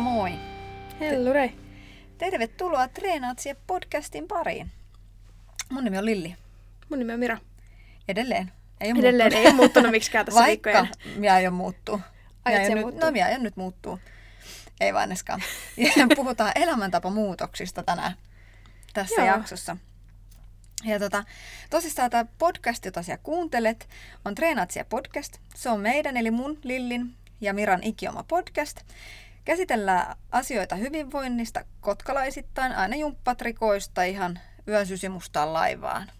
Moikka moi! Hellure. Tervetuloa Treenaatsie podcastin pariin. Mun nimi on Lilli. Mun nimi on Mira. Edelleen. Ei ole Edelleen muuttunut. ei ole muuttunut miksikään tässä Vaikka viikkojen. minä aion muuttua. Aiot aion nyt, muuttua? no minä aion nyt muuttua. Ei vaan eneskaan. Ja Puhutaan elämäntapamuutoksista tänään tässä Joo. jaksossa. Ja tota, tosissaan tämä podcast, jota sinä kuuntelet, on Treenaatsia podcast. Se on meidän, eli mun, Lillin ja Miran ikioma podcast. Käsitellään asioita hyvinvoinnista kotkalaisittain, aina jumppatrikoista ihan yösysimustaan laivaan.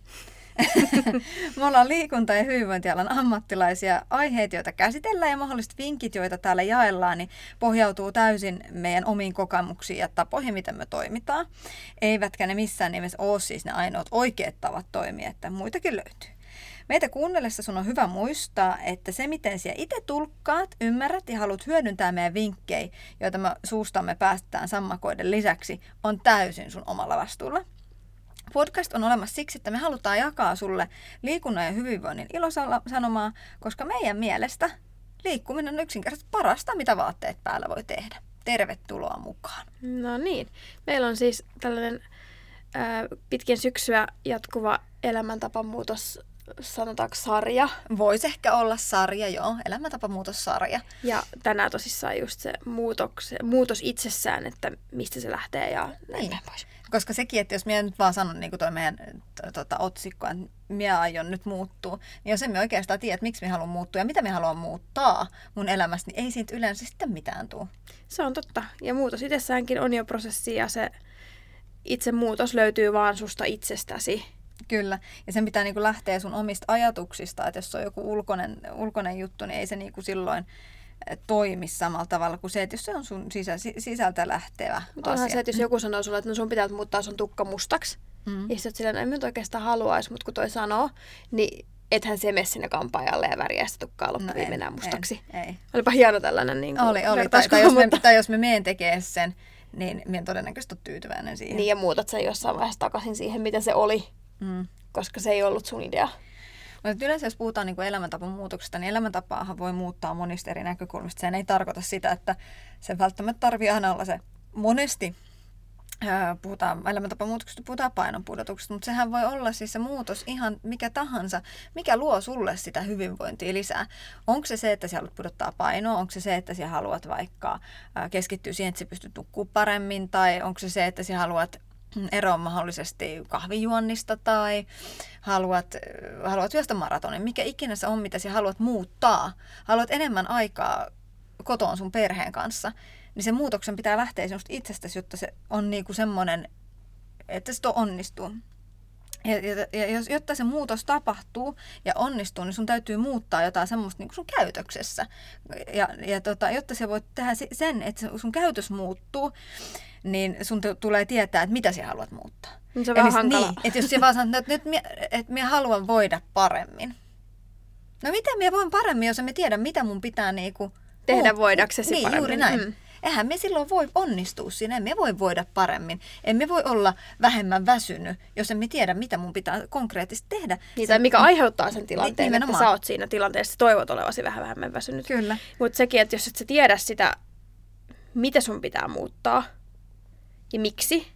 Me ollaan liikunta- ja hyvinvointialan ammattilaisia. Aiheet, joita käsitellään ja mahdolliset vinkit, joita täällä jaellaan, niin pohjautuu täysin meidän omiin kokemuksiin ja tapoihin, miten me toimitaan. Eivätkä ne missään nimessä ole siis ne ainoat oikeat tavat toimia, että muitakin löytyy. Meitä kuunnellessa sun on hyvä muistaa, että se miten siellä itse tulkkaat, ymmärrät ja haluat hyödyntää meidän vinkkejä, joita me suustamme päästään sammakoiden lisäksi, on täysin sun omalla vastuulla. Podcast on olemassa siksi, että me halutaan jakaa sulle liikunnan ja hyvinvoinnin ilosanomaa, koska meidän mielestä liikkuminen on yksinkertaisesti parasta, mitä vaatteet päällä voi tehdä. Tervetuloa mukaan. No niin. Meillä on siis tällainen ää, pitkin syksyä jatkuva elämäntapamuutos, sanotaanko sarja. Voisi ehkä olla sarja, joo, elämäntapamuutossarja. Ja tänään tosissaan just se muutos, muutos itsessään, että mistä se lähtee ja näin Niin. pois. Koska sekin, että jos minä nyt vaan sanon niin kuin toi meidän tota, otsikko, että minä aion nyt muuttua, niin jos emme oikeastaan tiedä, että miksi minä haluan muuttua ja mitä minä haluan muuttaa mun elämässä, niin ei siitä yleensä sitten mitään tule. Se on totta. Ja muutos itsessäänkin on jo prosessi ja se itse muutos löytyy vaan susta itsestäsi. Kyllä, ja sen pitää niinku lähteä sun omista ajatuksista, että jos on joku ulkoinen, ulkoinen juttu, niin ei se niinku silloin eh, toimi samalla tavalla kuin se, että jos se on sun sisä, si- sisältä lähtevä Mutta onhan asia. se, että jos joku sanoo sulle, että no sun pitää muuttaa sun tukka mustaksi, Mm. ja sitten silleen, no en nyt oikeastaan haluaisi, mutta kun toi sanoo, niin ethän se mene sinne kampaajalle ja värjää sitä tukkaa loppuviimein No mustaksi. Ei, ei. Olipa hieno tällainen niin kuin, Oli, oli. Tai, tai, jos me, tai jos me meen tekee sen, niin minä todennäköisesti ole tyytyväinen siihen. Niin ja muutat sen jossain vaiheessa takaisin siihen, mitä se oli, Mm. koska se ei ollut sun idea. Mutta yleensä jos puhutaan niin elämäntapan muutoksesta, niin elämäntapaahan voi muuttaa monista eri näkökulmista. Sehän ei tarkoita sitä, että se välttämättä tarvii aina olla se monesti puhutaan elämäntapan muutoksesta, puhutaan painonpudotuksesta, mutta sehän voi olla siis se muutos ihan mikä tahansa, mikä luo sulle sitä hyvinvointia lisää. Onko se se, että sä haluat pudottaa painoa, onko se se, että sä haluat vaikka keskittyä siihen, että sä pystyt nukkumaan paremmin, tai onko se se, että sä haluat eroa mahdollisesti kahvijuonnista tai haluat, haluat juosta maratonin, mikä ikinä se on, mitä sä haluat muuttaa. Haluat enemmän aikaa kotoon sun perheen kanssa, niin sen muutoksen pitää lähteä sinusta itsestäsi, jotta se on niinku semmoinen, että se onnistuu. Ja, ja, ja jos, jotta se muutos tapahtuu ja onnistuu, niin sun täytyy muuttaa jotain semmoista niin sun käytöksessä. Ja, ja tota, jotta sä voit tehdä se- sen, että sun käytös muuttuu, niin sun t- tulee tietää, että mitä sä haluat muuttaa. Niin se on vähän hankala. Niin, että jos sä vaan sanot, että nyt minä, että minä haluan voida paremmin. No miten minä voin paremmin, jos en mä tiedä, mitä mun pitää niinku Tehdä voidaksesi niin, paremmin. juuri näin. Mm. Eihän me silloin voi onnistua siinä, emme voi voida paremmin. Emme voi olla vähemmän väsynyt, jos emme tiedä, mitä mun pitää konkreettisesti tehdä. Niin, tai mikä aiheuttaa sen tilanteen, että nimenomaan. sä oot siinä tilanteessa, toivot olevasi vähän vähemmän väsynyt. Kyllä. Mutta sekin, että jos et sä tiedä sitä, mitä sun pitää muuttaa ja miksi,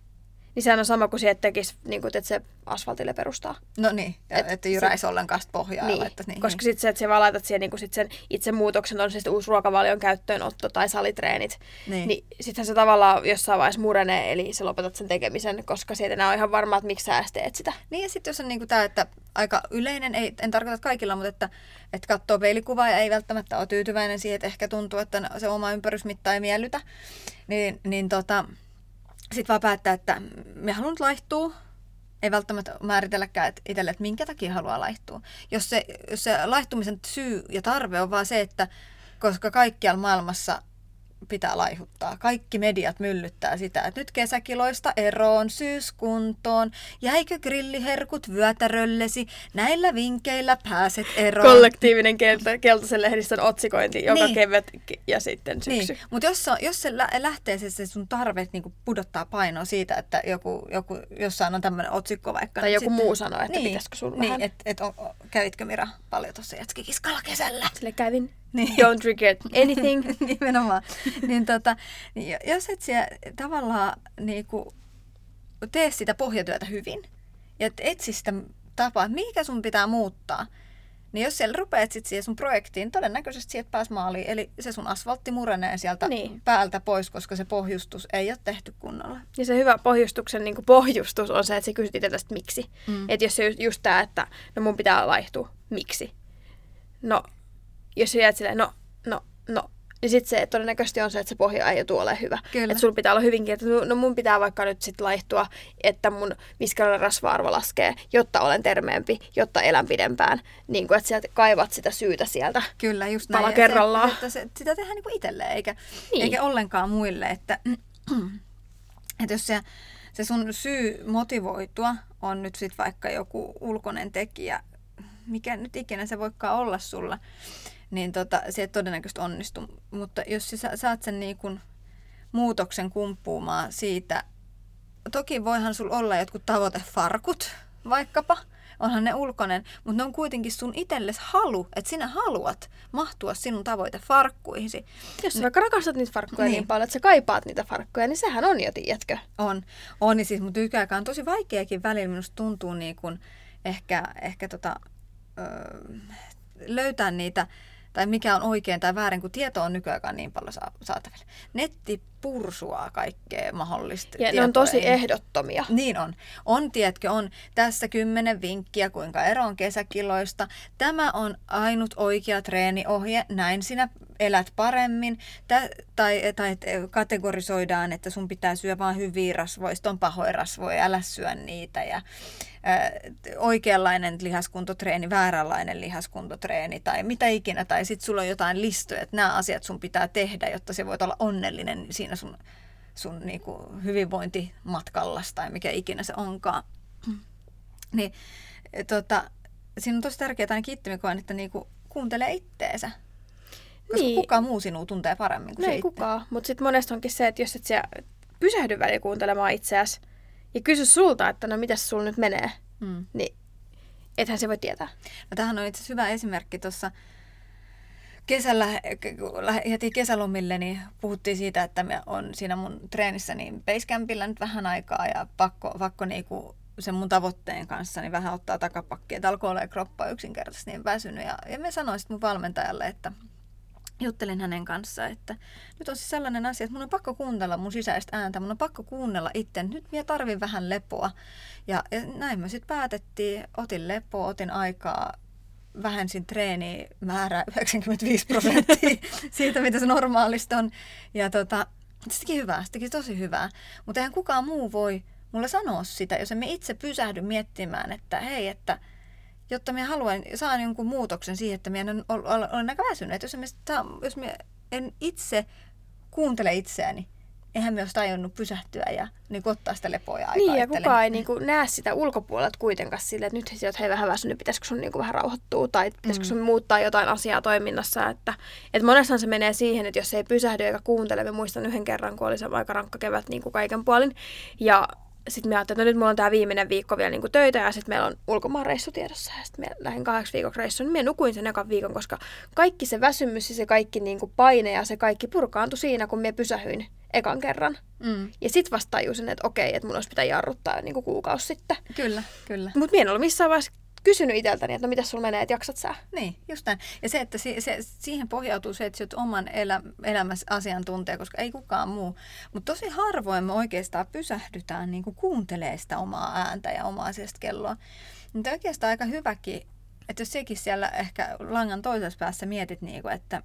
niin sehän on sama kuin se, että tekisi, niin kuin, että se asfaltille perustaa. No niin, Et että jyräisi ollenkaan pohjaa. ja Niin, laittaisi niin, koska sitten se, että sä vaan laitat siihen niin sit sen itse muutoksen, on se sitten uusi ruokavalion käyttöönotto tai salitreenit, Niin. niin, niin sittenhän se tavallaan jossain vaiheessa murenee, eli sä lopetat sen tekemisen, koska siitä enää on ihan varma, että miksi sä edes teet sitä. Niin ja sitten jos on niinku tämä, että aika yleinen, ei, en tarkoita kaikilla, mutta että, että katsoo peilikuvaa ja ei välttämättä ole tyytyväinen siihen, että ehkä tuntuu, että se oma ympärysmitta ei miellytä, niin, niin tota, sitten vaan päättää, että me haluan laihtua, ei välttämättä määritelläkään että itselle, että minkä takia haluaa laihtua. Jos se, jos se laihtumisen syy ja tarve on vaan se, että koska kaikkialla maailmassa pitää laihuttaa. Kaikki mediat myllyttää sitä, että nyt kesäkiloista eroon, syyskuntoon, jäikö grilliherkut vyötäröllesi, näillä vinkeillä pääset eroon. Kollektiivinen kelta, keltaisen lehdistön otsikointi joka Niin. kevät ja sitten syksy. Niin, mutta jos, jos se lä- lähtee se, se sun tarve niin pudottaa painoa siitä, että joku, joku jossain on tämmöinen otsikko vaikka. Tai niin joku sit- muu sanoo, että pitäisikö sun niin, vähän- et, et on, kävitkö Mira paljon tuossa jätskikiskalla kesällä? Sille kävin Niin. Don't regret anything. Nimenomaan. niin tota, niin jos et siellä tavallaan niinku, tee sitä pohjatyötä hyvin ja et etsi sitä tapaa, mikä sun pitää muuttaa, niin jos siellä rupeat sitten siihen sun projektiin, todennäköisesti sieltä pääs maaliin. Eli se sun asfaltti murenee sieltä niin. päältä pois, koska se pohjustus ei ole tehty kunnolla. Ja se hyvä pohjustuksen niin pohjustus on se, että sä kysyt itse miksi. Mm. Että jos se just, just tämä, että no mun pitää laihtua, miksi? No, jos sä jäät silleen, no, no, no, niin sitten se todennäköisesti on se, että se pohja ei tule ole hyvä. Että sulla pitää olla hyvinkin, että no mun pitää vaikka nyt sitten laihtua, että mun viskalan rasva-arvo laskee, jotta olen termeempi, jotta elän pidempään. Niin kuin, että sä kaivat sitä syytä sieltä Kyllä, just näin. Pala kerrallaan. Se, että se, sitä tehdään niin kuin itselleen, eikä, niin. eikä ollenkaan muille. Että, että jos se, se sun syy motivoitua on nyt sitten vaikka joku ulkoinen tekijä, mikä nyt ikinä se voikaan olla sulla, niin tota, se ei todennäköisesti onnistu. Mutta jos sä saat sen niin kuin muutoksen kumppuumaan siitä, toki voihan sulla olla jotkut tavoitefarkut vaikkapa, onhan ne ulkoinen, mutta ne on kuitenkin sun itsellesi halu, että sinä haluat mahtua sinun tavoitefarkkuihisi. Jos sä vaikka rakastat niitä farkkuja niin. niin paljon, että sä kaipaat niitä farkkuja, niin sehän on jo, tiedätkö? On, on niin siis, mutta ykäkään on tosi vaikeakin välillä, minusta tuntuu niin kuin ehkä, ehkä tota, öö, löytää niitä tai mikä on oikein tai väärin, kun tieto on nykyään niin paljon saatavilla. Netti pursuaa kaikkea mahdollista. Ja ne on tosi ehdottomia. Niin on. On, tiedätkö, on tässä kymmenen vinkkiä, kuinka eroon kesäkiloista. Tämä on ainut oikea treeniohje, näin sinä elät paremmin. Tä, tai, tai kategorisoidaan, että sun pitää syödä vain hyviä rasvoja, on pahoja rasvoja, älä syö niitä. Ja, oikeanlainen lihaskuntotreeni, vääränlainen lihaskuntotreeni tai mitä ikinä. Tai sitten sulla on jotain listoja, että nämä asiat sun pitää tehdä, jotta se voit olla onnellinen siinä sun, sun niinku hyvinvointimatkallas tai mikä ikinä se onkaan. Niin, tota, siinä on tosi tärkeää ainakin itse, koen, että niinku kuuntele itteensä. Koska niin. kukaan muu sinua tuntee paremmin kuin no se ei itse. kukaan, mutta sitten monesti onkin se, että jos et sä pysähdy välillä kuuntelemaan itseäsi, ja kysy sulta, että no mitäs sulla nyt menee, mm. niin ethän se voi tietää. No tämähän on itse asiassa hyvä esimerkki tuossa kesällä, lähdettiin kesälomille, niin puhuttiin siitä, että me on siinä mun treenissä niin Basecampilla nyt vähän aikaa ja pakko, pakko niinku sen mun tavoitteen kanssa niin vähän ottaa takapakkia, että alkoi olla kroppa yksinkertaisesti niin väsynyt. Ja, ja me sanoin sitten mun valmentajalle, että juttelin hänen kanssaan, että nyt on siis sellainen asia, että mun on pakko kuunnella mun sisäistä ääntä, mun on pakko kuunnella itse. Nyt minä tarvin vähän lepoa. Ja, ja näin me sitten päätettiin, otin lepoa, otin aikaa, vähensin treenimäärää 95 prosenttia siitä, mitä se normaalista on. Ja tota, se teki hyvää, se teki tosi hyvää. Mutta eihän kukaan muu voi mulle sanoa sitä, jos emme itse pysähdy miettimään, että hei, että – jotta minä haluan, saan jonkun muutoksen siihen, että minä olen, olen aika väsynyt. Että jos, minä, jos minä en itse kuuntele itseäni, eihän myös tajunnut pysähtyä ja niin ottaa sitä lepoa ja aikaa. Niin, ja kukaan ei niin kuin, näe sitä ulkopuolelta kuitenkaan sille, että nyt he sieltä hei vähän väsynyt, pitäisikö sun niin kuin, vähän rauhoittua tai pitäisikö mm. sun muuttaa jotain asiaa toiminnassa. Että, että monessahan se menee siihen, että jos ei pysähdy eikä kuuntele, mä muistan yhden kerran, kun oli se aika rankka kevät niin kuin kaiken puolin. Ja sitten me ajattelin, että no nyt mulla on tämä viimeinen viikko vielä niinku töitä ja sitten meillä on ulkomaan reissu tiedossa. Ja sitten me lähdin kahdeksi viikoksi reissuun. Niin nukuin sen ekan viikon, koska kaikki se väsymys ja se kaikki niinku paine ja se kaikki purkaantui siinä, kun me pysähyin ekan kerran. Mm. Ja sitten vasta tajusin, että okei, että mun olisi pitää jarruttaa niinku kuukausi sitten. Kyllä, kyllä. Mutta en ollut missään vaiheessa kysynyt itseltäni, että no mitä sulla menee, että jaksat sä? Niin, just näin. Ja se, että se, se, siihen pohjautuu se, että sä oot oman elä, elämässä asiantuntija, koska ei kukaan muu. Mutta tosi harvoin me oikeastaan pysähdytään niin kuin sitä omaa ääntä ja omaa asiasta kelloa. Mutta oikeastaan aika hyväkin, että jos sekin siellä ehkä langan toisessa päässä mietit, niin kuin, että,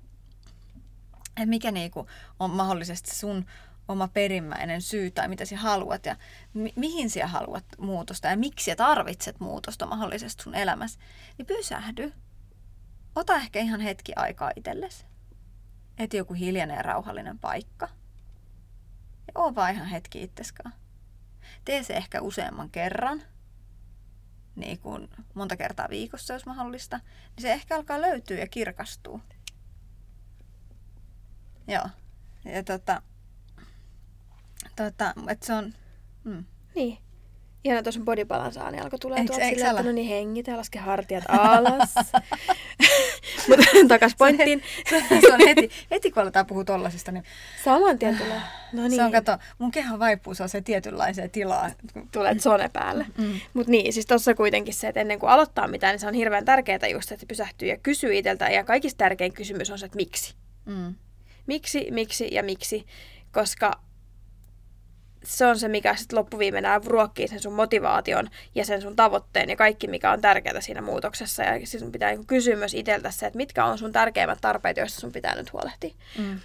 että mikä niin kuin on mahdollisesti sun oma perimmäinen syy tai mitä sinä haluat ja mi- mihin sinä haluat muutosta ja miksi tarvitset muutosta mahdollisesti sun elämässä, niin pysähdy. Ota ehkä ihan hetki aikaa itsellesi. Eti joku hiljainen ja rauhallinen paikka. Ja oo vaan ihan hetki itseskaan. Tee se ehkä useamman kerran, niin kuin monta kertaa viikossa, jos mahdollista, niin se ehkä alkaa löytyä ja kirkastuu. Joo. Ja tota, Tota, että se on... Mm. Niin. Ihan tuossa bodybalansaa, niin alkoi tulla tuolta silleen, että no niin hengitä, laske hartiat alas. Mutta takas pointtiin. Se, se on heti, heti kun aletaan puhua tollasista, niin Saman tien tulee. No niin. se on, kato, mun keho vaipuu se tietynlaiseen tilaan. Tulee zone päälle. Mm. Mutta niin, siis tuossa kuitenkin se, että ennen kuin aloittaa mitään, niin se on hirveän tärkeää just, että pysähtyy ja kysyy itseltä. Ja kaikista tärkein kysymys on se, että miksi. Mm. Miksi, miksi ja miksi. Koska se on se, mikä sitten loppuviimein ruokkii sen sun motivaation ja sen sun tavoitteen ja kaikki, mikä on tärkeää siinä muutoksessa. Ja sun pitää niinku kysyä myös itseltä se, että mitkä on sun tärkeimmät tarpeet, joista sun pitää nyt huolehtia. Mm.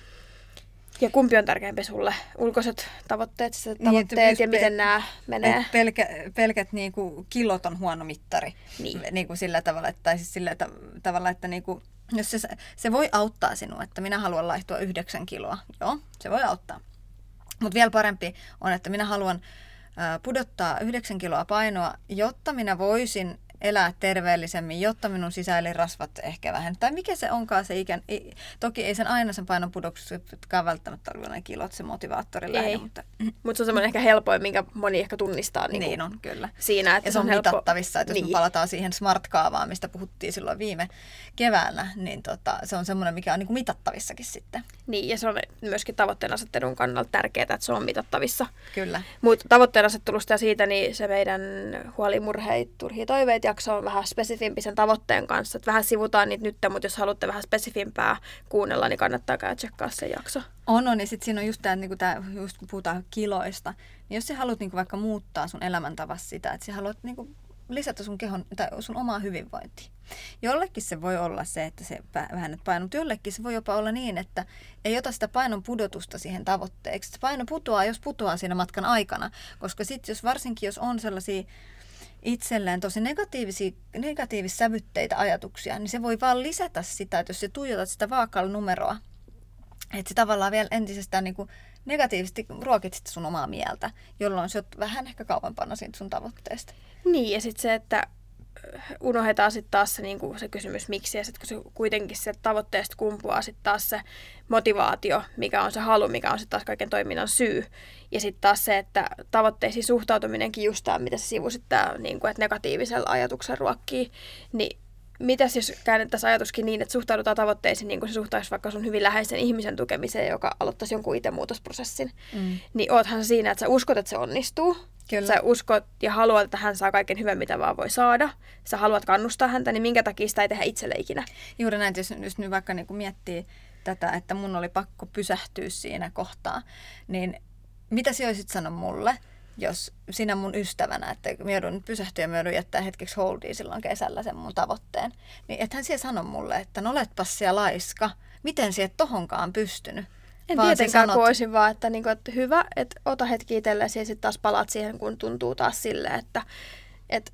Ja kumpi on tärkeämpi sulle? Ulkoiset tavoitteet, niin, tavoitteet niin, ja miten nämä menee? Pelkä, pelkät niinku, kilot on huono mittari. Niin. Niinku sillä tavalla, että, tai siis sillä tavalla, että niinku, jos se, se voi auttaa sinua, että minä haluan laihtua yhdeksän kiloa. Joo, se voi auttaa. Mutta vielä parempi on, että minä haluan pudottaa yhdeksän kiloa painoa, jotta minä voisin elää terveellisemmin, jotta minun sisäelirasvat ehkä vähän. Tai mikä se onkaan se ikään. Toki ei sen aina sen painon pudoksutkaan välttämättä ole kilot se motivaattori lähde, mutta... Mutta se on semmoinen ehkä helpoin, minkä moni ehkä tunnistaa. Niin, niin on, kyllä. Siinä, että ja se on, on helppo... mitattavissa, että niin. jos me palataan siihen smart-kaavaan, mistä puhuttiin silloin viime keväänä, niin tota, se on semmoinen, mikä on niin kuin mitattavissakin sitten. Niin, ja se on myöskin tavoitteen asettelun kannalta tärkeää, että se on mitattavissa. Kyllä. Mutta tavoitteen asettelusta ja siitä, niin se meidän huolimurheit, turhia toiveet jakso on vähän spesifimpi sen tavoitteen kanssa. Että vähän sivutaan niitä nyt, mutta jos haluatte vähän spesifimpää kuunnella, niin kannattaa käydä tsekkaa se jakso. On, on. Ja sitten siinä on just tämä, niin tää, just kun puhutaan kiloista, niin jos sä haluat niin vaikka muuttaa sun elämäntavassa sitä, että sä haluat niin lisätä sun kehon tai sun omaa hyvinvointia. Jollekin se voi olla se, että se vähennät painoa, mutta jollekin se voi jopa olla niin, että ei ota sitä painon pudotusta siihen tavoitteeksi. Se paino putoaa, jos putoaa siinä matkan aikana, koska sitten jos varsinkin jos on sellaisia itselleen tosi negatiivisia, negatiivissävytteitä ajatuksia, niin se voi vaan lisätä sitä, että jos se tuijotat sitä vaakalla että se tavallaan vielä entisestään niin kuin negatiivisesti ruokit sun omaa mieltä, jolloin se on vähän ehkä kauempana siitä sun tavoitteesta. Niin, ja sitten se, että unohdetaan sitten taas se, niin kuin se kysymys miksi, ja sitten kun se kuitenkin se tavoitteesta kumpuaa sitten taas se motivaatio, mikä on se halu, mikä on sitten taas kaiken toiminnan syy. Ja sitten taas se, että tavoitteisiin suhtautuminenkin just tämä, mitä se sivu sitten, niin kuin, että negatiivisella ajatuksen ruokkii, niin mitäs jos käännettäisiin ajatuskin niin, että suhtaudutaan tavoitteisiin niin kuin se suhtautuisi vaikka sun hyvin läheisen ihmisen tukemiseen, joka aloittaisi jonkun itsemuutosprosessin, mm. niin oothan siinä, että sä uskot, että se onnistuu, Kyllä. Sä uskot ja haluat, että hän saa kaiken hyvän, mitä vaan voi saada. Sä haluat kannustaa häntä, niin minkä takia sitä ei tehdä itselle ikinä? Juuri näin, jos, jos nyt vaikka niin miettii tätä, että mun oli pakko pysähtyä siinä kohtaa, niin mitä sinä olisit sanonut mulle, jos sinä mun ystävänä, että mä joudun nyt pysähtyä ja mä joudun jättää hetkeksi holdiin silloin kesällä sen mun tavoitteen, niin ethän siellä sano mulle, että no oletpas siellä laiska, miten sieltä tohonkaan pystynyt. En vaan tietenkään sanot... olisin vaan, että, niin kuin, että hyvä, että ota hetki itsellesi ja sitten taas palaat siihen, kun tuntuu taas silleen, että, että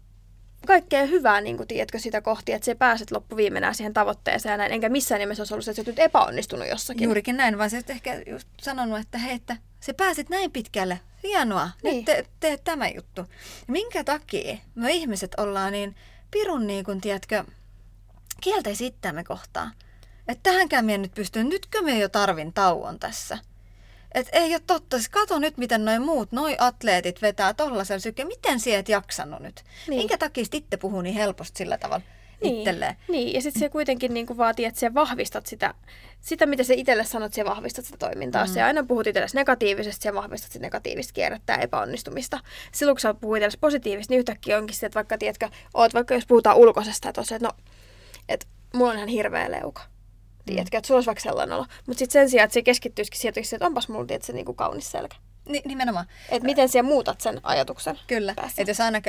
kaikkea hyvää, niin kuin, tiedätkö, sitä kohti, että se pääset loppuviimenä siihen tavoitteeseen ja näin. Enkä missään nimessä olisi ollut se, että sä nyt epäonnistunut jossakin. Juurikin näin, vaan sä ehkä just sanonut, että hei, että se pääsit näin pitkälle. Hienoa, niin. nyt teet te, tämä juttu. Minkä takia me ihmiset ollaan niin pirun, niin kuin, tiedätkö, kielteisi itseämme kohtaan että tähänkään minä nyt pystyn, nytkö me jo tarvin tauon tässä. Et ei ole totta, siis kato nyt miten noin muut, noi atleetit vetää tollaisella syke, miten sieltä et jaksanut nyt? Niin. Minkä takia itse puhuu niin helposti sillä tavalla? Niin, itselleen. niin, ja sitten se kuitenkin niin kuin vaatii, että sä vahvistat sitä, sitä, mitä sä itselle sanot, sä vahvistat sitä toimintaa. Mm. Sä aina puhut itsellesi negatiivisesti, sä vahvistat sitä negatiivista kierrettä ja epäonnistumista. Silloin kun sä puhut itsellesi positiivisesti, niin yhtäkkiä onkin se, että vaikka, tiedätkö, oot vaikka jos puhutaan ulkoisesta, että, että no, että mulla on ihan hirveä leuka tiedätkö, mm. että sulla olisi vaikka sellainen olo. Mutta sitten sen sijaan, että se keskittyisikin sieltä, että onpas mulla tietysti, se niinku kaunis selkä. Ni, nimenomaan. Että miten siellä muutat sen ajatuksen. Kyllä. Että jos aina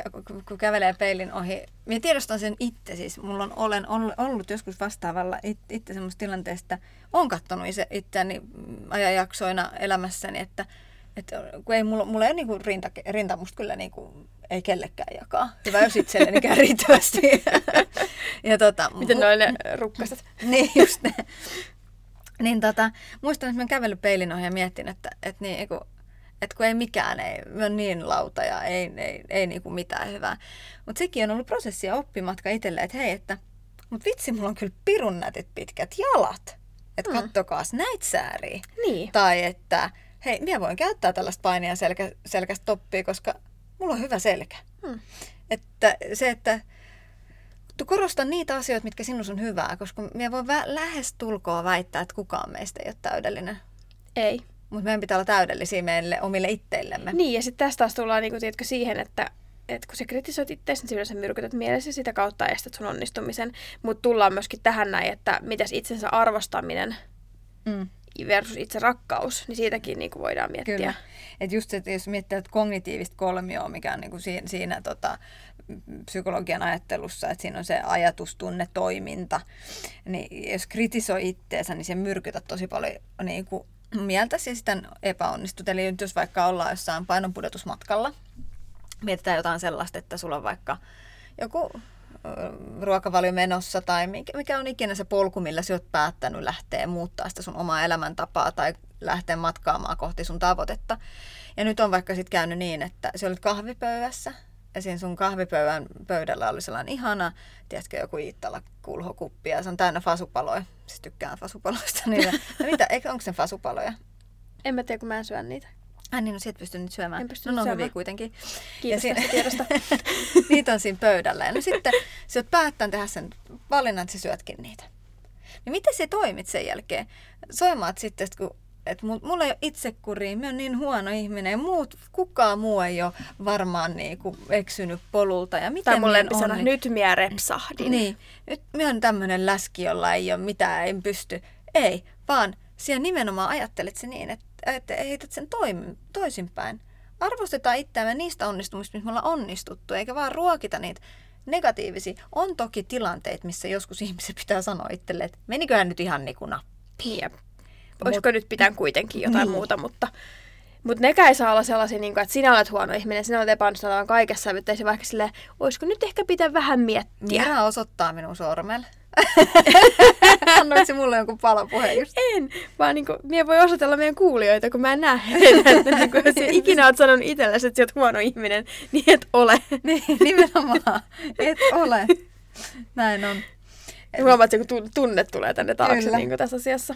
kun kävelee peilin ohi, minä tiedostan sen itse siis. Mulla on olen ollut joskus vastaavalla itse semmoista tilanteesta, on katsonut itseäni ajanjaksoina elämässäni, että että kun ei mulla, mulla ei ole niinku rinta, rinta musta kyllä niinku, ei kellekään jakaa. Hyvä jos itsellenikään riittävästi. ja tota, Miten mu- noin ne rukkaset? niin, just ne. Niin tota, muistan, että mä kävellyt peilin ohi ja mietin, että, että, niin, kun, että kun ei mikään, ei, on niin lauta ja ei, ei, ei niinku mitään hyvää. Mutta sekin on ollut prosessi ja oppimatka itselle, että hei, että mutta vitsi, mulla on kyllä pirun nätit pitkät jalat. Että mm. kattokaas näitä sääriä. Niin. Tai että hei, minä voin käyttää tällaista painia selkä, selkästä toppia, koska mulla on hyvä selkä. Hmm. Että se, että tu- korosta niitä asioita, mitkä sinussa on hyvää, koska me voi vä- lähes tulkoa väittää, että kukaan meistä ei ole täydellinen. Ei. Mutta meidän pitää olla täydellisiä meille omille itteillemme. Niin, ja sitten tästä taas tullaan niin kuin, tiedätkö, siihen, että että kun sä kritisoit itseäsi, niin yleensä myrkytät mielessä sitä kautta estät sun onnistumisen. Mutta tullaan myöskin tähän näin, että mitäs itsensä arvostaminen Mm. Versus itse rakkaus, niin siitäkin niin kuin voidaan miettiä. Kyllä. Et just, että jos miettii että kognitiivista kolmioa, mikä on niin kuin siinä, siinä tota, psykologian ajattelussa, että siinä on se ajatus, tunne, toiminta, niin jos kritisoi itteensä, niin se myrkytät tosi paljon niin kuin mieltäsi ja sitten epäonnistut. Eli nyt jos vaikka ollaan jossain painonpudotusmatkalla, mietitään jotain sellaista, että sulla on vaikka joku ruokavalio menossa tai mikä, on ikinä se polku, millä sä oot päättänyt lähteä muuttaa sitä sun omaa elämäntapaa tai lähteä matkaamaan kohti sun tavoitetta. Ja nyt on vaikka sitten käynyt niin, että sä olit kahvipöydässä ja siinä sun kahvipöydän pöydällä oli sellainen ihana, tiedätkö, joku Iittala kulhokuppi ja se on täynnä fasupaloja. Siis tykkään fasupaloista. Niitä. No mitä, onko se fasupaloja? En mä tiedä, kun mä en syö niitä. Ai niin, no sit pystynyt nyt syömään. En pystynyt no, ne on syömään. hyviä kuitenkin. Kiitos Ja tästä tiedosta. niitä on siinä pöydällä. Ja no sitten sä oot päättänyt tehdä sen valinnan, että sä syötkin niitä. Niin miten sä toimit sen jälkeen? Soimaat sitten, että kun että mulla ei ole itsekuria, mä oon niin huono ihminen ja muut, kukaan muu ei ole varmaan niinku eksynyt polulta. Ja miten Tai mun lempisana, onni- nyt minä repsahdin. Niin, nyt mä oon tämmöinen läski, jolla ei ole mitään, en pysty. Ei, vaan siellä nimenomaan ajattelet se niin, että, että heität sen toim- toisinpäin. Arvostetaan itseämme niistä onnistumista, missä me ollaan onnistuttu, eikä vaan ruokita niitä negatiivisia. On toki tilanteita, missä joskus ihmiset pitää sanoa itselle, että meniköhän nyt ihan niin kuin nappi. Ja olisiko nyt pitää kuitenkin jotain Niin. muuta, mutta... Mutta nekään ei saa olla sellaisia, niin kuin, että sinä olet huono ihminen, sinä olet epäonnistunut kaikessa, että se vaikka silleen, olisiko nyt ehkä pitää vähän miettiä. Mira osoittaa minun sormella. Annoit se mulle jonkun palopuheen just. En, vaan niin kuin, minä voi osoitella meidän kuulijoita, kun mä en näe heitä. Että niin kuin, jos ikinä olet sanonut itsellesi, että sä oot huono ihminen, niin et ole. Niin, nimenomaan. Et ole. Näin on. Huomaat, tu- tunne tulee tänne taakse niin kuin tässä asiassa.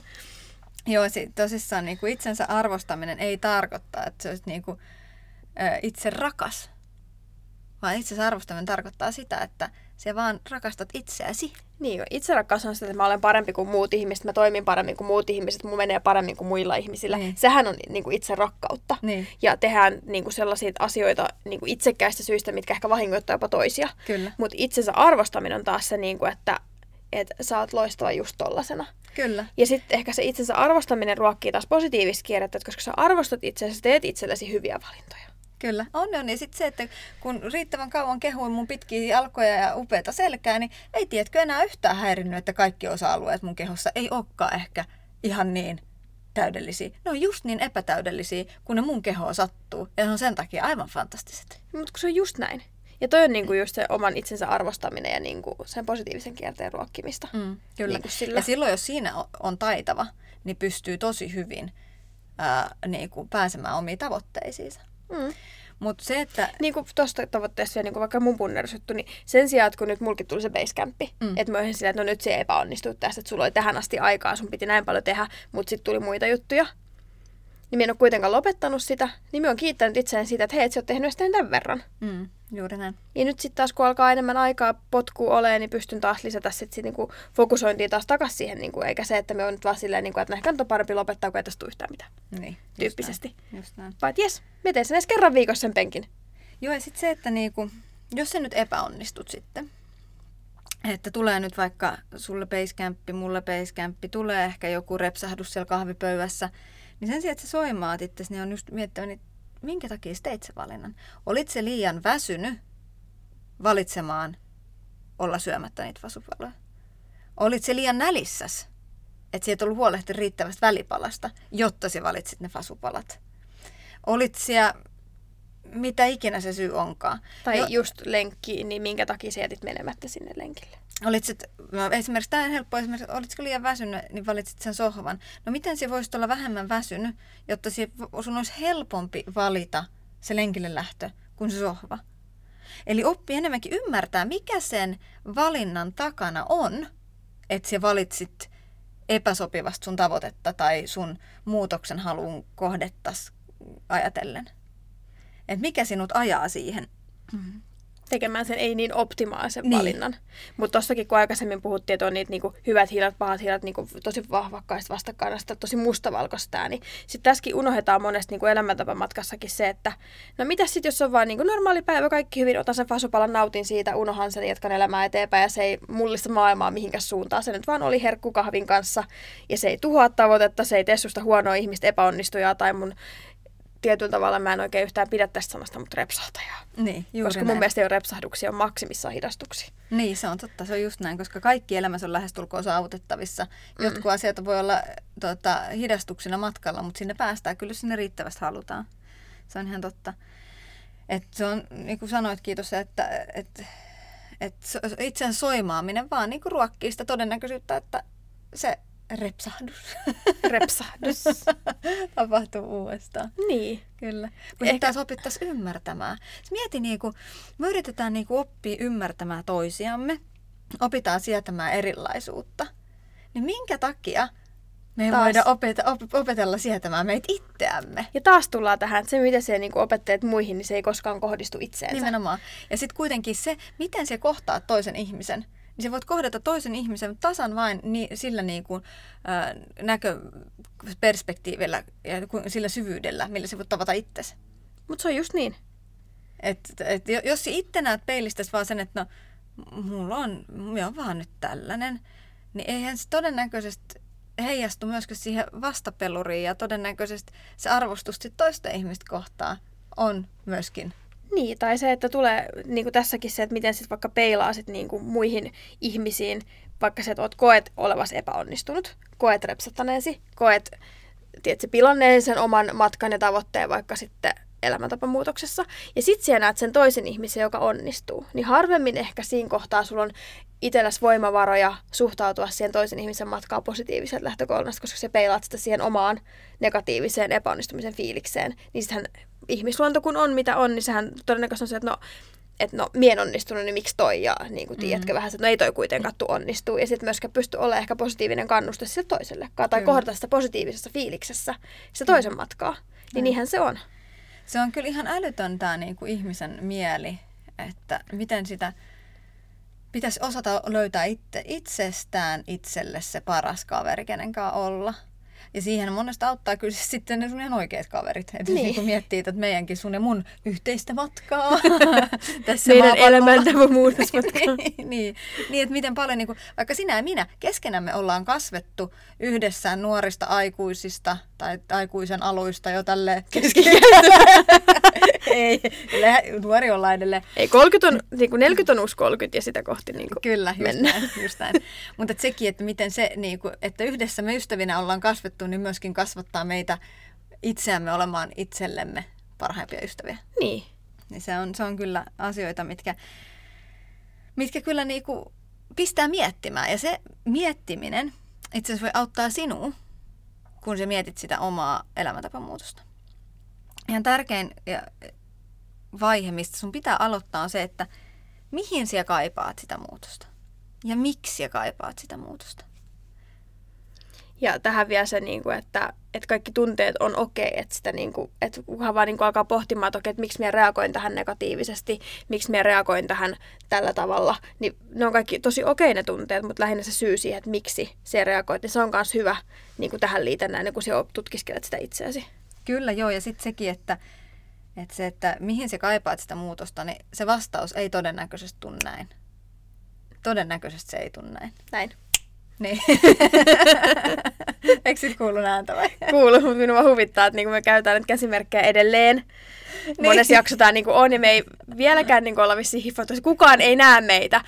Joo, si- tosissaan niin kuin itsensä arvostaminen ei tarkoita, että sä olisit niin kuin, ö, itse rakas, vaan itsensä arvostaminen tarkoittaa sitä, että sä vaan rakastat itseäsi. Niin, itse rakkaus on sitä, että mä olen parempi kuin muut ihmiset, mä toimin paremmin kuin muut ihmiset, mun menee paremmin kuin muilla ihmisillä. Niin. Sehän on niin kuin itse rakkautta. Niin. Ja tehdään niin kuin sellaisia asioita niin kuin itsekkäistä syistä, mitkä ehkä vahingoittaa jopa toisia. Mutta itsensä arvostaminen on taas se, niin kuin, että, että sä oot loistava just tollasena. Kyllä. Ja sitten ehkä se itsensä arvostaminen ruokkii taas positiivista kierrettä, että koska sä arvostat itseäsi, teet itsellesi hyviä valintoja. Kyllä, on on. Ja sitten se, että kun riittävän kauan kehuin mun pitkiä jalkoja ja upeata selkää, niin ei tiedätkö enää yhtään häirinnyt, että kaikki osa-alueet mun kehossa ei olekaan ehkä ihan niin täydellisiä. Ne on just niin epätäydellisiä, kun ne mun kehoon sattuu. Ja on sen takia aivan fantastiset. Mutta kun se on just näin. Ja toi on niinku just se oman itsensä arvostaminen ja niinku sen positiivisen kierteen ruokkimista. Mm, kyllä. Niin kuin sillä. Ja silloin, jos siinä on taitava, niin pystyy tosi hyvin ää, niin kuin pääsemään omiin tavoitteisiinsa. Mm. Mutta se, että... Niin kuin tuosta tavoitteessa vielä niin kuin vaikka mun punnerusjuttu, niin sen sijaan, että kun nyt mulkin tuli se basecampi, Mm. että mä olisin silleen, että no nyt se epäonnistui tästä, että sulla oli tähän asti aikaa, sun piti näin paljon tehdä, mutta sitten tuli muita juttuja. Niin mä en ole kuitenkaan lopettanut sitä, niin mä oon kiittänyt itseäni siitä, että hei, et sä oot tehnyt edes tämän verran. Mm, juuri näin. Ja nyt sitten taas, kun alkaa enemmän aikaa potkua olemaan, niin pystyn taas lisätä sit, sit niinku fokusointia taas takaisin siihen, niinku, eikä se, että me on nyt vaan silleen, niinku, että no ehkä nyt on parempi lopettaa, kun ei tästä yhtään mitään. Niin, just Tyyppisesti. Näin, just näin. Vai jes, mä teen sen edes kerran viikossa sen penkin. Joo, ja sitten se, että niinku, jos sä nyt epäonnistut sitten, että tulee nyt vaikka sulle basecamppi, mulle basecamppi, tulee ehkä joku repsahdus siellä kahvipöydässä, niin sen sijaan, että sä soimaat itse, niin on just miettinyt, niin minkä takia sä teit sen valinnan? Olit se liian väsynyt valitsemaan olla syömättä niitä vasupaloja? Olit se liian nälissäs, että sä et ollut huolehti riittävästä välipalasta, jotta sä valitsit ne fasupalat? Olit siellä mitä ikinä se syy onkaan. Tai Jo- jo. just lenkki, niin minkä takia sä jätit menemättä sinne lenkille? Olit sit, no esimerkiksi tämä on helppo, esimerkiksi olitko liian väsynyt, niin valitsit sen sohvan. No miten se voisi olla vähemmän väsynyt, jotta se, sun olisi helpompi valita se lenkille lähtö kuin se sohva. Eli oppi enemmänkin ymmärtää, mikä sen valinnan takana on, että sä valitsit epäsopivasta sun tavoitetta tai sun muutoksen haluun kohdettas ajatellen. Että mikä sinut ajaa siihen. Tekemään sen ei niin optimaalisen Niin. valinnan. Mutta tossakin kun aikaisemmin puhuttiin, että on niitä niinku hyvät hiilat, pahat hiilat, niinku tosi vahvakkaista vastakkainasta, tosi mustavalkoista, niin sitten tässäkin unohdetaan monesti niinku elämäntapamatkassakin se, että no mitä sitten jos on vaan niinku normaali päivä, kaikki hyvin, otan sen fasupalan, nautin siitä, unohan sen, jatkan elämää eteenpäin ja se ei mullista maailmaa mihinkään suuntaan. Se nyt vaan oli herkku kahvin kanssa ja se ei tuhoa tavoitetta, se ei tee susta huonoa ihmistä, epäonnistujaa tai mun tietyllä tavalla mä en oikein yhtään pidä tästä sanasta, mutta repsahtajaa. Niin, juuri Koska näin. mun mielestä ei ole repsahduksia, on maksimissaan hidastuksia. Niin, se on totta. Se on just näin, koska kaikki elämässä on lähestulkoon saavutettavissa. Mm. Jotkut asiat voi olla tota, hidastuksina matkalla, mutta sinne päästään kyllä, sinne riittävästi halutaan. Se on ihan totta. Et se on, niin kuin sanoit, kiitos, että et, et itsensä soimaaminen vaan niin kuin ruokkii sitä todennäköisyyttä, että se repsahdus Repsahdus. tapahtuu uudestaan. niin. Kyllä. Kun Ehkä- taas opittaisiin ymmärtämään. Mieti, niin kuin, me yritetään niin kuin oppia ymmärtämään toisiamme, opitaan sietämään erilaisuutta. Niin minkä takia me ei Taas. voida opeta, op, opetella sietämään meitä itseämme? Ja taas tullaan tähän, että se mitä se niin opettelet muihin, niin se ei koskaan kohdistu itseensä. Nimenomaan. Ja sitten kuitenkin se, miten se kohtaa toisen ihmisen, niin sä voit kohdata toisen ihmisen tasan vain ni, sillä niin kuin, ää, näköperspektiivillä ja sillä syvyydellä, millä sä voit tavata itsesi. Mutta se on just niin. Et, et, jo- jos sä itse näet peilistä vaan sen, että no, mulla on, minä on vaan nyt tällainen, niin eihän se todennäköisesti heijastu myöskään siihen vastapeluriin ja todennäköisesti se arvostus toista ihmistä kohtaan on myöskin. Niin, tai se, että tulee niin kuin tässäkin se, että miten sitten vaikka peilaa sit niin kuin muihin ihmisiin, vaikka se, että oot koet olevas epäonnistunut, koet repsattaneesi, koet tiedätkö, pilanneen sen oman matkan ja tavoitteen vaikka sitten elämäntapamuutoksessa. Ja sitten siellä näet sen toisen ihmisen, joka onnistuu. Niin harvemmin ehkä siinä kohtaa sulla on itselläsi voimavaroja suhtautua siihen toisen ihmisen matkaan positiiviseen lähtökohdasta, koska se peilaat sitä siihen omaan negatiiviseen epäonnistumisen fiilikseen. Niin sittenhän ihmisluonto kun on mitä on, niin sehän todennäköisesti on se, että no, että no, mien onnistunut, niin miksi toi? Ja niin kuin, tiedätkö, vähän se, että no ei toi kuitenkaan tuu onnistuu. Ja sitten myöskään pysty olemaan ehkä positiivinen kannuste sille toisellekaan. Tai Kyllä. kohdata sitä positiivisessa fiiliksessä sitä toisen matkaa. Niin niinhän se on. Se on kyllä ihan älytön tämä niin kuin ihmisen mieli, että miten sitä pitäisi osata löytää itse, itsestään itselle se paras kaveri, kenenkaan olla. Ja siihen monesta auttaa kyllä siis sitten ne sun ihan oikeat kaverit. Että niin. Niin. niin kun miettii, että meidänkin sun ja mun yhteistä matkaa tässä Meidän maapallolla. elämäntapa muutosmatka. niin, niin, niin, että miten paljon, niin kuin, vaikka sinä ja minä keskenämme ollaan kasvettu yhdessä nuorista aikuisista tai aikuisen aluista jo tälle Ei, kyllä nuori ollaan edelleen. Ei, 30 on, niin kuin 40 on uusi 30 ja sitä kohti niin kuin Kyllä, just mennään. näin. Just näin. Mutta sekin, että miten se, niin kuin, että yhdessä me ystävinä ollaan kasvettu, niin myöskin kasvattaa meitä itseämme olemaan itsellemme parhaimpia ystäviä. Niin. Niin se on, se on kyllä asioita, mitkä, mitkä kyllä niinku pistää miettimään. Ja se miettiminen itse asiassa voi auttaa sinua, kun sä mietit sitä omaa elämäntapamuutosta. Ihan tärkein vaihe, mistä sun pitää aloittaa, on se, että mihin sä kaipaat sitä muutosta. Ja miksi sä kaipaat sitä muutosta. Ja tähän vielä se, niin kuin, että, että kaikki tunteet on okei, että, sitä, niin kuin, että kunhan vaan niin kuin alkaa pohtimaan, että, okei, että miksi minä reagoin tähän negatiivisesti, miksi minä reagoin tähän tällä tavalla, niin ne on kaikki tosi okei ne tunteet, mutta lähinnä se syy siihen, että miksi se reagoit, niin se on myös hyvä niin kuin tähän liitännäinen, kun sinä tutkiskelet sitä itseäsi. Kyllä joo, ja sitten sekin, että, että se, että mihin sä kaipaat sitä muutosta, niin se vastaus ei todennäköisesti tule näin. Todennäköisesti se ei tule näin. Näin. Niin. Eikö sit kuulu ääntä vai? Kuuluu, mutta minua huvittaa, että niin kuin me käytetään nyt käsimerkkejä edelleen. Niin. Monessa jaksossa tämä niin kuin on, ja me ei vieläkään niin kuin olla vissiin hiffattu, kukaan ei näe meitä.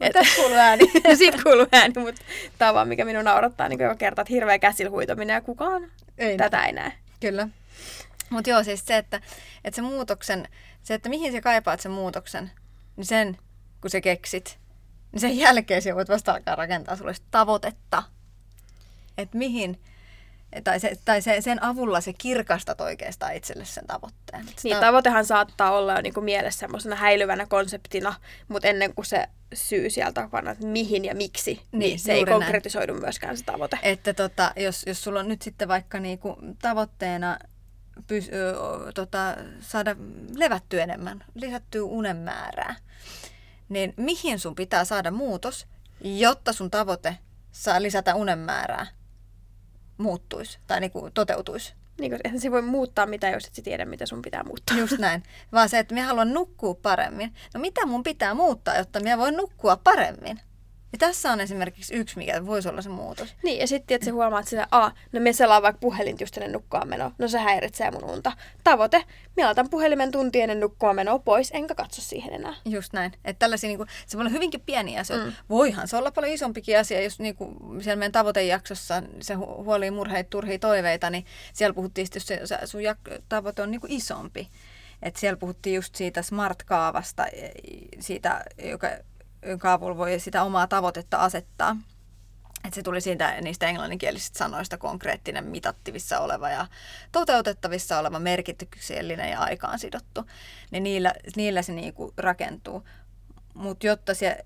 Et, Tässä kuuluu ääni. siitä kuuluu ääni, mutta tämä on vaan mikä minun naurattaa niin joka kerta, että hirveä käsilhuitominen ja kukaan Ei tätä ei näe. Kyllä. Mutta joo, siis se, että, että se muutoksen, se, että mihin sä kaipaat sen muutoksen, niin sen, kun sä keksit, niin sen jälkeen sä voit vasta alkaa rakentaa sulle sitä tavoitetta. Että mihin, tai, se, tai se, sen avulla se kirkastat oikeastaan itselle sen tavoitteen. Et Niin, tavoitehan saattaa olla jo niin kuin mielessä semmoisena häilyvänä konseptina, mutta ennen kuin se syy sieltä takana, että mihin ja miksi, niin, Niin, niin se ei näin. konkretisoidu myöskään se tavoite. Että tota, jos, jos sulla on nyt sitten vaikka niinku tavoitteena pys, ö, tota, saada levättyä enemmän, lisättyä unen määrää, niin mihin sun pitää saada muutos, jotta sun tavoite saa lisätä unen määrää muuttuisi tai niin kuin toteutuisi? Niin, koska eihän se voi muuttaa mitä, jos et sä tiedä, mitä sun pitää muuttaa. Just näin. Vaan se, että minä haluan nukkua paremmin. No mitä mun pitää muuttaa, jotta minä voin nukkua paremmin? Ja tässä on esimerkiksi yksi, mikä voisi olla se muutos. Niin, ja sitten että sä huomaat sitä, a, no me selaan vaikka puhelinta just ennen nukkumaan menoa. No se häiritsee mun unta. Tavoite, minä laitan puhelimen tunti ennen nukkumaan menoa pois, enkä katso siihen enää. Just näin. Että tällaisia, niin kuin, se voi olla hyvinkin pieniä asioita. Mm. Voihan se olla paljon isompikin asia, jos niin kuin, siellä meidän tavoitejaksossa se hu- huolii murheita, turhia toiveita, niin siellä puhuttiin, että jos se, se sun jak- tavoite on niin kuin isompi. Että siellä puhuttiin just siitä smart-kaavasta, e, siitä, joka jonka avulla voi sitä omaa tavoitetta asettaa. Että se tuli siitä, niistä englanninkielisistä sanoista konkreettinen, mitattavissa oleva ja toteutettavissa oleva, merkityksellinen ja aikaan sidottu. Niin niillä, niillä se niinku rakentuu. Mutta jotta se,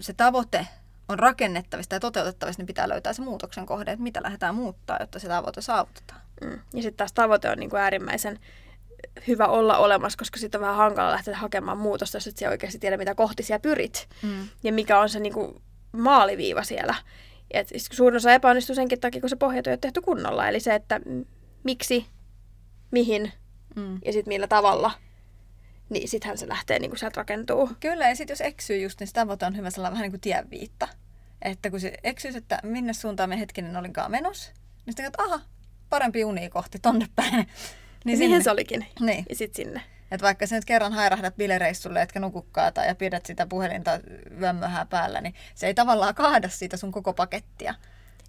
se tavoite on rakennettavissa ja toteutettavissa, niin pitää löytää se muutoksen kohde, että mitä lähdetään muuttaa, jotta se tavoite saavutetaan. Mm. Ja sitten taas tavoite on niinku äärimmäisen hyvä olla olemassa, koska sitten on vähän hankala lähteä hakemaan muutosta, jos et sä oikeasti tiedä, mitä kohti siellä pyrit. Mm. Ja mikä on se niinku maaliviiva siellä. Et suurin osa epäonnistuu senkin takia, kun se pohjat ei ole tehty kunnolla. Eli se, että miksi, mihin mm. ja sitten millä tavalla niin sittenhän se lähtee niin kuin sieltä rakentuu. Kyllä, ja sitten jos eksyy just, niin tavoite on hyvä sellainen vähän niin kuin tienviitta. Että kun se eksyy, että minne suuntaan me hetkinen olinkaan menossa, niin sitten että aha, parempi uni kohti tonne päin. Niin siihen se olikin. Niin. Ja sitten sinne. Et vaikka sä nyt kerran hairahdat bilereissulle, etkä nukukkaa tai ja pidät sitä puhelinta yömmöhää päällä, niin se ei tavallaan kaada siitä sun koko pakettia.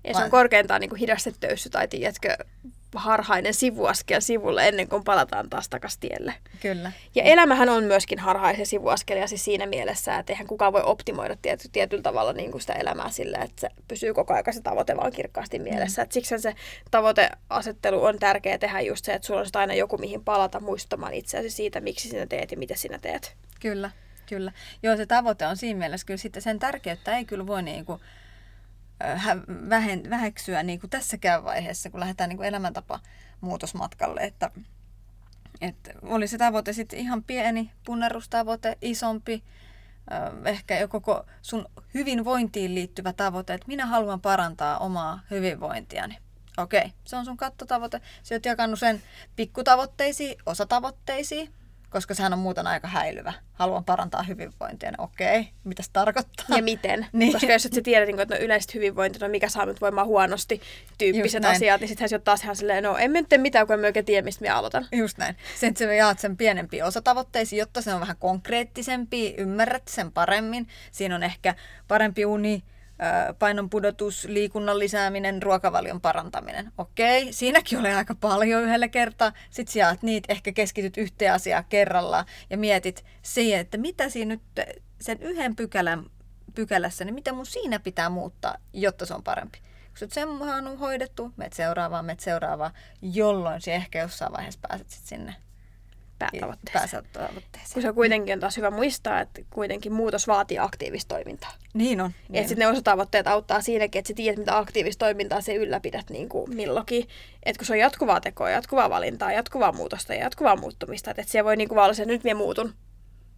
Ja se on korkeintaan niin hidastetöyssy tai tiedätkö, harhainen sivuaskel sivulle ennen kuin palataan taas takaisin tielle. Kyllä. Ja elämähän on myöskin harhaisen sivuaskelia siis siinä mielessä, että eihän kukaan voi optimoida tiety, tietyllä tavalla niin kuin sitä elämää sillä, että se pysyy koko ajan se tavoite vaan kirkkaasti mielessä. Mm. siksi se tavoiteasettelu on tärkeää tehdä just se, että sulla on aina joku mihin palata muistuttamaan itseäsi siitä, miksi sinä teet ja mitä sinä teet. Kyllä, kyllä. Joo, se tavoite on siinä mielessä kyllä sitten sen tärkeyttä ei kyllä voi niin kuin väheksyä niin kuin tässäkään vaiheessa, kun lähdetään niin kuin elämäntapa muutosmatkalle, että, että oli se tavoite sitten ihan pieni punnerustavoite, isompi, ehkä jo koko sun hyvinvointiin liittyvä tavoite, että minä haluan parantaa omaa hyvinvointiani. Okei, se on sun kattotavoite. Sä oot jakanut sen pikkutavoitteisiin, osatavoitteisiin, koska sehän on muuten aika häilyvä. Haluan parantaa hyvinvointia. No okei, mitä se tarkoittaa? Ja miten? niin. Koska jos et sä tiedä, niin että no yleiset hyvinvointi, no mikä saa nyt voimaan huonosti tyyppiset asiat, niin sittenhän se on taas ihan silleen, no en nyt tee mitään, kun en oikein tiedä, mistä mä aloitan. Just näin. Sen, että sä jaat sen pienempiin osatavoitteisiin, jotta se on vähän konkreettisempi, ymmärrät sen paremmin. Siinä on ehkä parempi uni, painon pudotus, liikunnan lisääminen, ruokavalion parantaminen. Okei, siinäkin oli aika paljon yhdellä kertaa. Sitten sä niitä, ehkä keskityt yhteen asiaan kerrallaan ja mietit siihen, että mitä siinä nyt sen yhden pykälän pykälässä, niin mitä mun siinä pitää muuttaa, jotta se on parempi. Kun sä sen on hoidettu, meet seuraavaan, meet seuraavaan, jolloin se ehkä jossain vaiheessa pääset sit sinne päätavoitteeseen. päätavoitteeseen. Kun se kuitenkin on taas hyvä muistaa, että kuitenkin muutos vaatii aktiivista toimintaa. Niin on. Niin että sitten ne osatavoitteet auttaa siinäkin, että sä tiedät, mitä aktiivista toimintaa se ylläpidät niin kuin milloinkin. Että kun se on jatkuvaa tekoa, jatkuvaa valintaa, jatkuvaa muutosta ja jatkuvaa muuttumista, että, että se voi niin kuin vaan olla se, että nyt minä muutun.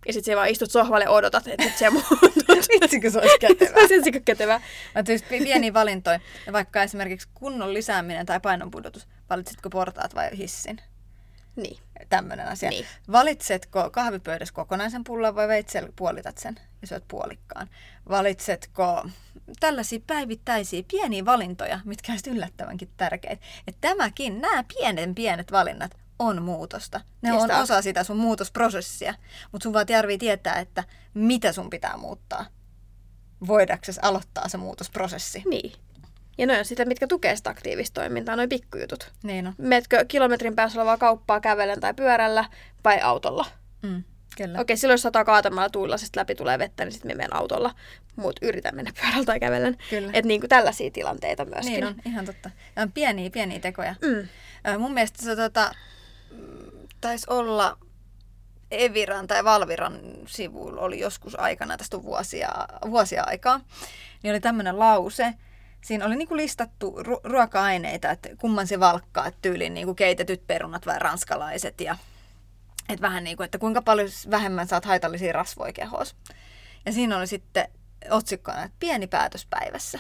Ja sitten vaan istut sohvalle ja odotat, että nyt se muuttuu. Vitsikö se olisi kätevää? se olisi kätevää. Mä pieniä valintoja. Vaikka esimerkiksi kunnon lisääminen tai painonpudotus. Valitsitko portaat vai hissin? Niin. Tämmöinen asia. Niin. Valitsetko kahvipöydässä kokonaisen pullan vai veitsellä puolitat sen ja syöt puolikkaan? Valitsetko tällaisia päivittäisiä pieniä valintoja, mitkä ovat yllättävänkin tärkeitä? Et tämäkin, nämä pienen pienet valinnat on muutosta. Ne on osa sitä sun muutosprosessia. Mutta sun vaan tarvii tietää, että mitä sun pitää muuttaa. Voidaksesi aloittaa se muutosprosessi. Niin. Ja ne on sitä, mitkä tukee sitä aktiivista toimintaa, noin pikkujutut. Niin on. Meetkö kilometrin päässä olevaa kauppaa kävellen tai pyörällä vai autolla? Mm, kyllä. Okei, silloin jos sataa kaatamalla tuilla, sitten läpi tulee vettä, niin sitten me menen autolla. Mutta yritän mennä pyörällä tai kävellen. Kyllä. Että niinku tällaisia tilanteita myöskin. Niin on, ihan totta. Ja on pieniä, pieniä tekoja. Mm. Mun mielestä se tota, taisi olla Eviran tai Valviran sivuilla oli joskus aikana, tästä on vuosia, vuosia aikaa, niin oli tämmöinen lause, siinä oli niinku listattu ru- ruoka-aineita, että kumman se valkkaa, että tyyliin niinku keitetyt perunat vai ranskalaiset ja että vähän niin kuin, että kuinka paljon vähemmän saat haitallisia rasvoja kehossa. Ja siinä oli sitten otsikkona, että pieni päätös päivässä.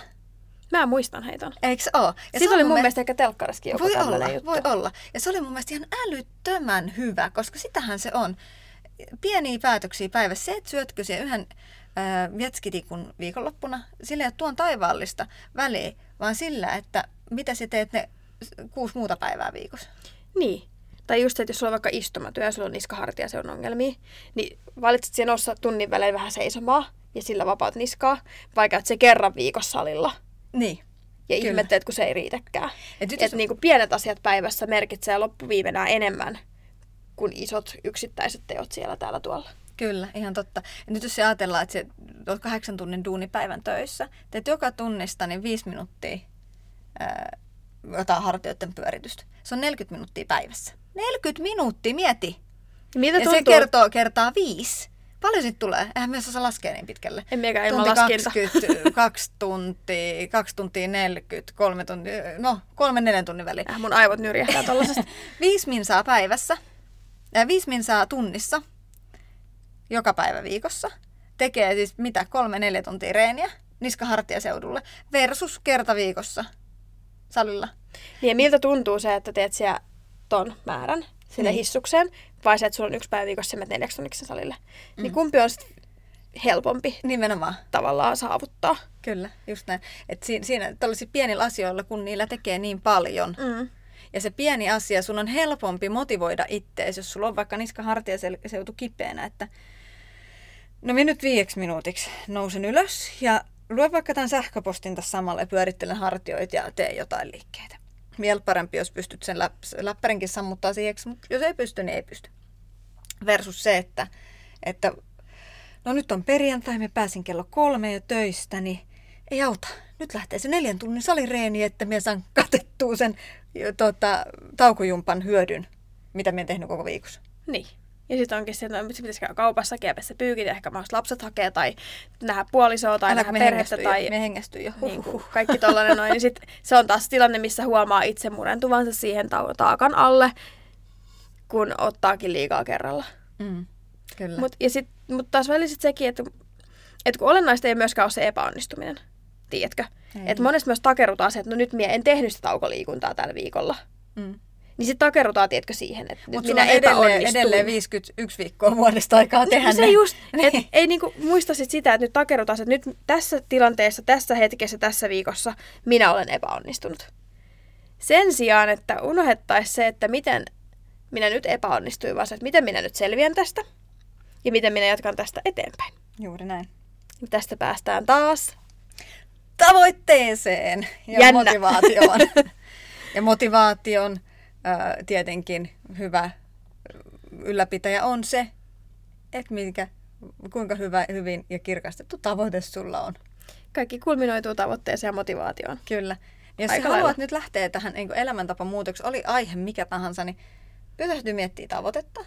Mä muistan heitä. Eikö se ole? Ja Siitä oli mun mielestä ehkä telkkariskin joku voi olla, juttu. voi olla. Ja se oli mun mielestä ihan älyttömän hyvä, koska sitähän se on. Pieniä päätöksiä päivässä. Se, että syötkö siellä yhden vjetskitikun viikonloppuna, sillä ei ole tuon taivaallista väliä, vaan sillä, että mitä sä teet ne kuusi muuta päivää viikossa. Niin. Tai just se, että jos sulla on vaikka istumatyö ja sulla on niskahartia, se on ongelmia, niin valitset siihen ossa tunnin välein vähän seisomaa ja sillä vapaat niskaa, vai käyt se kerran viikossa salilla. Niin. Ja Kyllä. ihmettelet, kun se ei riitäkään. Et nyt Että jos- niinku pienet asiat päivässä merkitsee loppuviimenä enemmän kuin isot yksittäiset teot siellä täällä tuolla. Kyllä, ihan totta. Ja nyt jos se ajatellaan, että se olet kahdeksan tunnin duunipäivän töissä, teet joka tunnista niin viisi minuuttia ää, jotain hartioiden pyöritystä. Se on 40 minuuttia päivässä. 40 minuuttia, mieti! Ja miltä Ja se tuntuu? kertoo kertaa viisi. Paljon sit tulee? Eihän myös osaa laskea niin pitkälle. En miekään ilman Tunti laskinta. 20, kaksi tuntia, kaksi tuntia 40, kolme tuntia, no kolme neljän tunnin väliin. Äh, mun aivot nyrjähtää tollasesta. Viisi minsaa päivässä, ja viisi minsaa tunnissa, joka päivä viikossa. Tekee siis mitä, kolme neljä tuntia reeniä niskahartiaseudulle versus kerta viikossa salilla. niin ja miltä tuntuu se, että teet siellä ton määrän sinne Niin. hissukseen, vai se, että sulla on yksi päivä viikossa, menet neljäksi tunniksi salille. Mm. Niin kumpi on sit helpompi Nimenomaan. tavallaan saavuttaa? Kyllä, just näin. Et siinä, siinä tällaisilla pienillä asioilla, kun niillä tekee niin paljon, Mm. ja se pieni asia, sun on helpompi motivoida ittees, jos sulla on vaikka niska hartiaseutu kipeänä, että no minä nyt viieksi minuutiksi nousen ylös ja lue vaikka tämän sähköpostin tässä samalla ja pyörittelen hartioita ja teen jotain liikkeitä. Vielä parempi, jos pystyt sen läp- läppärinkin sammuttaa siihen, mutta jos ei pysty, niin ei pysty. Versus se, että, että no nyt on perjantai, me pääsin kello kolme jo töistä, niin ei auta. Nyt lähtee se neljän tunnin salireeni, että minä saan katettua sen tota, taukojumpan hyödyn, mitä minä tehnyt koko viikossa. Niin. Ja sitten onkin se, että pitäisi käydä kaupassa, kiepässä pyykit, ja ehkä mahdollisesti lapset hakee, tai nähdä puolisoa, tai Älä, nähdä perhettä, tai jo. Me hengästyin jo. niin kuin, kaikki tollainen noin. Niin sit se on taas tilanne, missä huomaa itse murentuvansa siihen ta- taakan alle, kun ottaakin liikaa kerralla. Mm, kyllä. Mutta sit, mut taas välillä sit sekin, että et kun olennaista ei myöskään ole se epäonnistuminen, tiedätkö? Että monesti myös takerrutaan se, että no nyt minä en tehnyt sitä taukoliikuntaa tällä viikolla. mm. Niin sitten takerrutaan, tiedätkö, siihen, että nyt Mutta minä edelleen, edelleen 51 viikkoa vuodesta aikaa tehdä No se ne. just, Niin. et ei niinku muista sit sitä, että nyt takerrutaan, että nyt tässä tilanteessa, tässä hetkessä, tässä viikossa minä olen epäonnistunut. Sen sijaan, että unohdettaisiin se, että miten minä nyt epäonnistuin, vaan se, että miten minä nyt selviän tästä ja miten minä jatkan tästä eteenpäin. Juuri näin. Ja Tästä päästään taas. Tavoitteeseen ja Jännä. motivaatioon. ja motivaation ää, tietenkin hyvä ylläpitäjä on se, että mikä, kuinka hyvä, hyvin ja kirkastettu tavoite sulla on. Kaikki kulminoituu tavoitteeseen ja motivaatioon. Kyllä. Ja jos Aika sä haluat lailla. nyt lähteä tähän niin elämäntapamuutoksi, oli aihe mikä tahansa, niin pysähdy miettimään tavoitetta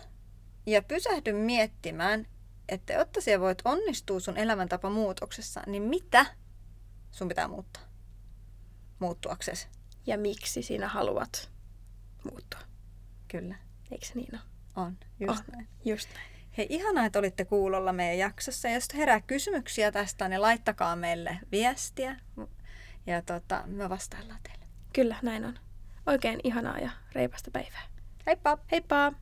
ja pysähdy miettimään, että jotta siellä voit onnistua sun elämäntapamuutoksessa, niin mitä sun pitää muuttaa muuttuaksesi? Ja miksi sinä haluat muuttua. Kyllä, Eikö se niin ole? on. Just On. näin. Just näin. Hei, ihanaa, että olitte kuulolla meidän jaksossa. Ja jos herää kysymyksiä tästä, niin laittakaa meille viestiä. Ja tota, me vastaillaan teille. Kyllä, näin on. Oikein ihanaa ja reipasta päivää. Heippa! Heippa!